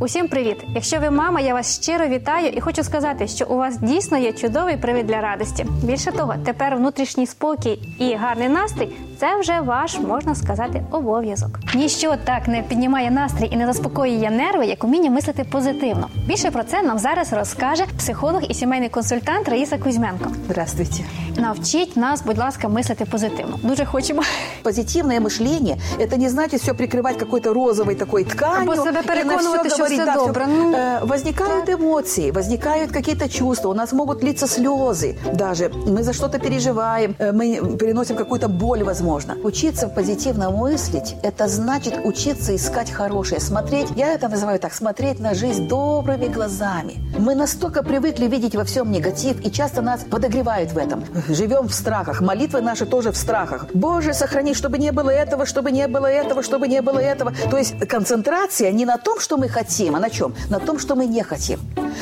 Усім привіт! Якщо ви мама, я вас щиро вітаю і хочу сказати, що у вас дійсно є чудовий привід для радості. Більше того, тепер внутрішній спокій і гарний настрій це вже ваш, можна сказати, обов'язок. Ніщо так не піднімає настрій і не заспокоює нерви, як уміння мислити позитивно. Більше про це нам зараз розкаже психолог і сімейний консультант Раїса Кузьменко. Здравствуйте. Навчіть нас, будь ласка, мислити позитивно. Дуже хочемо. Позитивное мышление – это не значит все прикрывать какой-то розовой такой тканью. Або себе и на переконувати, всё що говорить, все да, всё. добре. Ну, Э, возникают эмоции, возникают какие-то чувства, у нас могут литься слезы даже. Мы за что-то переживаем, э, мы переносим какую-то боль, возможно. Учиться позитивно мыслить – это значит учиться искать хорошее, смотреть, я это называю так, смотреть на жизнь добрыми глазами. Мы настолько привыкли видеть во всем негатив, и часто нас подогревают в этом. Живем в страхах, молитвы наши тоже в страхах. Боже, сохрани, чтобы не было этого, чтобы не было этого, чтобы не было этого. То есть концентрация не на том, что мы хотим, а на чем? На том, что мы не хотим.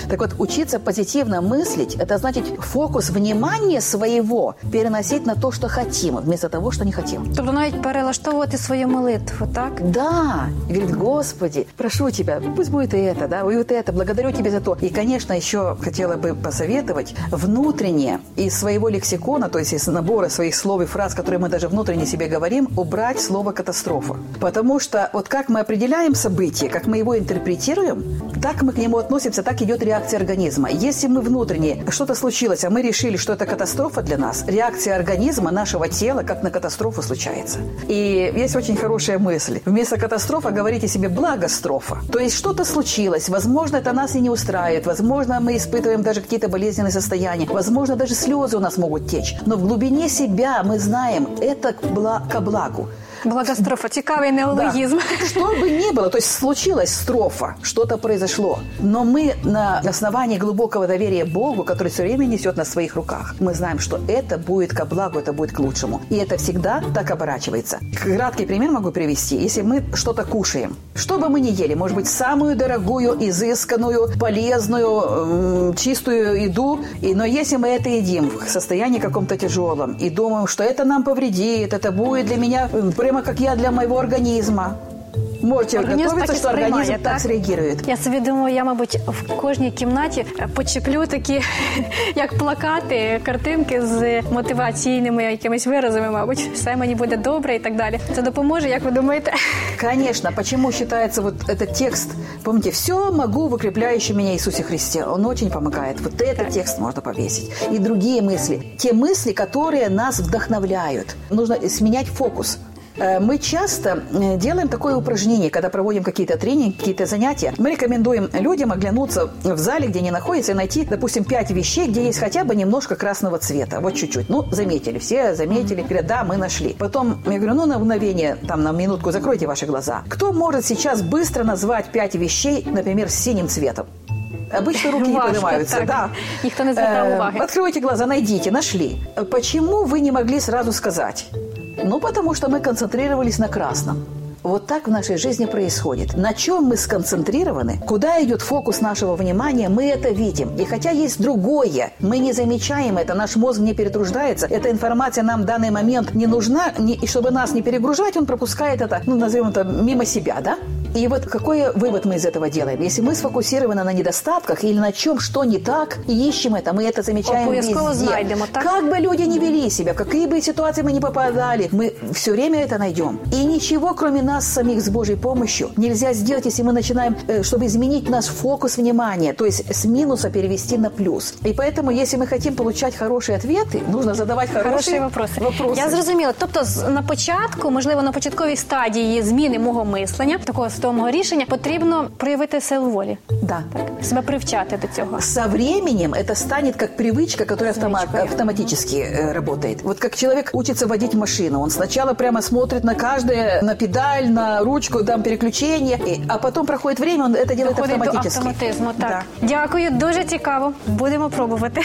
Так вот, учиться позитивно мыслить – это значит фокус внимания своего переносить на то, что хотим, вместо того, что не хотим. Тобто навіть перелаштовувати свою молитву, так? Да, и говорит, Господи, прошу Тебя, пусть будет и это, да, и вот это, благодарю Тебя за то. И, конечно, еще хотела бы посоветовать внутренне из своего лексикона, то есть из набора своих слов и фраз, которые мы даже внутренне себе говорим, убрать слово «катастрофа». Потому что вот как мы определяем событие, как мы его интерпретируем, так мы к нему относимся, так идет реакция организма. Если мы внутренне, что-то случилось, а мы решили, что это катастрофа для нас, реакция организма, нашего тела, как на катастрофу случается. И есть очень хорошая мысль. Вместо катастрофа говорите себе благострофа. То есть что-то случилось, возможно, это нас и не устраивает, возможно, мы испытываем даже какие-то болезненные состояния, возможно, даже слезы у нас могут течь. Но в глубине себя мы знаем, это к благу. Благострофа, цікавий неологізм. Да. Что бы ни было, то есть случилась строфа, что-то произошло, но мы на основании глубокого доверия Богу, который все время несет на своих руках, мы знаем, что это будет ко благу, это будет к лучшему. И это всегда так оборачивается. Краткий пример могу привести. Если мы что-то кушаем, что бы мы ни ели, может быть, самую дорогую, изысканную, полезную, чистую еду, и, но если мы это едим в состоянии каком-то тяжелом и думаем, что это нам повредит, это будет для меня прямо как я для моего организма, можете Організм готовиться, так і что организм сприймає, так так? среагирует. Я собі думаю, я, мабуть, в кожній кімнаті почеплю такі, як плакати, картинки з мотиваційними якимись виразами, мабуть, все мені буде добре і так далі. Це допоможе, як ви думаєте? Конечно, почему считается вот этот текст, помните, все могу в укрепляющем меня Иисусе Христе. Он очень помогает. Вот этот текст можно повесить. И другие мысли. Те мысли, которые нас вдохновляют. Нужно сменять фокус. Э, Мы часто э, делаем такое упражнение, когда проводим какие-то тренинги, какие-то занятия. Мы рекомендуем людям оглянуться в зале, где они находятся, и найти, допустим, пять вещей, где есть хотя бы немножко красного цвета. Вот чуть-чуть. Ну, заметили, все заметили, говорят, да, мы нашли. Потом я говорю, ну, на мгновение, там, на минутку закройте ваши глаза. Кто может сейчас быстро назвать пять вещей, например, с синим цветом? Обычно руки не поднимаются, так. да. Никто не звертал Э, уваги. Откройте глаза, найдите, нашли. Почему вы не могли сразу сказать? Ну, потому что мы концентрировались на красном. Вот так в нашей жизни происходит. На чем мы сконцентрированы, куда идет фокус нашего внимания, мы это видим. И хотя есть другое, мы не замечаем это, наш мозг не перетруждается, эта информация нам в данный момент не нужна, не- и чтобы нас не перегружать, он пропускает это, ну, назовем это, мимо себя, да? И вот какой вывод мы из этого делаем? Если мы сфокусированы на недостатках или на чем, что не так, и ищем это, мы это замечаем Обов'язково везде. знайдемо, так? Как бы люди не вели себя, в какие бы ситуации мы не попадали, мы все время это найдем. И ничего, кроме нас самих с Божьей помощью, нельзя сделать, если мы начинаем, э, чтобы изменить наш фокус внимания, то есть с минуса перевести на плюс. И поэтому, если мы хотим получать хорошие ответы, нужно задавать Хороші хорошие вопроси. вопросы. Я зрозуміла. Тобто, з- на початку, можливо, на початковій стадії зміни мого мислення, такого свідомого рішення, потрібно проявити силу волі. Да. Так, себе привчати до цього. Со временем это станет как привычка, которая автома- Привычка. автоматически э, работает. Вот как человек учится водить машину, он сначала прямо смотрит на каждое, на педаль, на ручку, там переключение, и- а потом проходит время, он это делает Доходить до автоматически. автоматизму. Так. Да. Дякую, дуже цікаво. Будемо пробувати.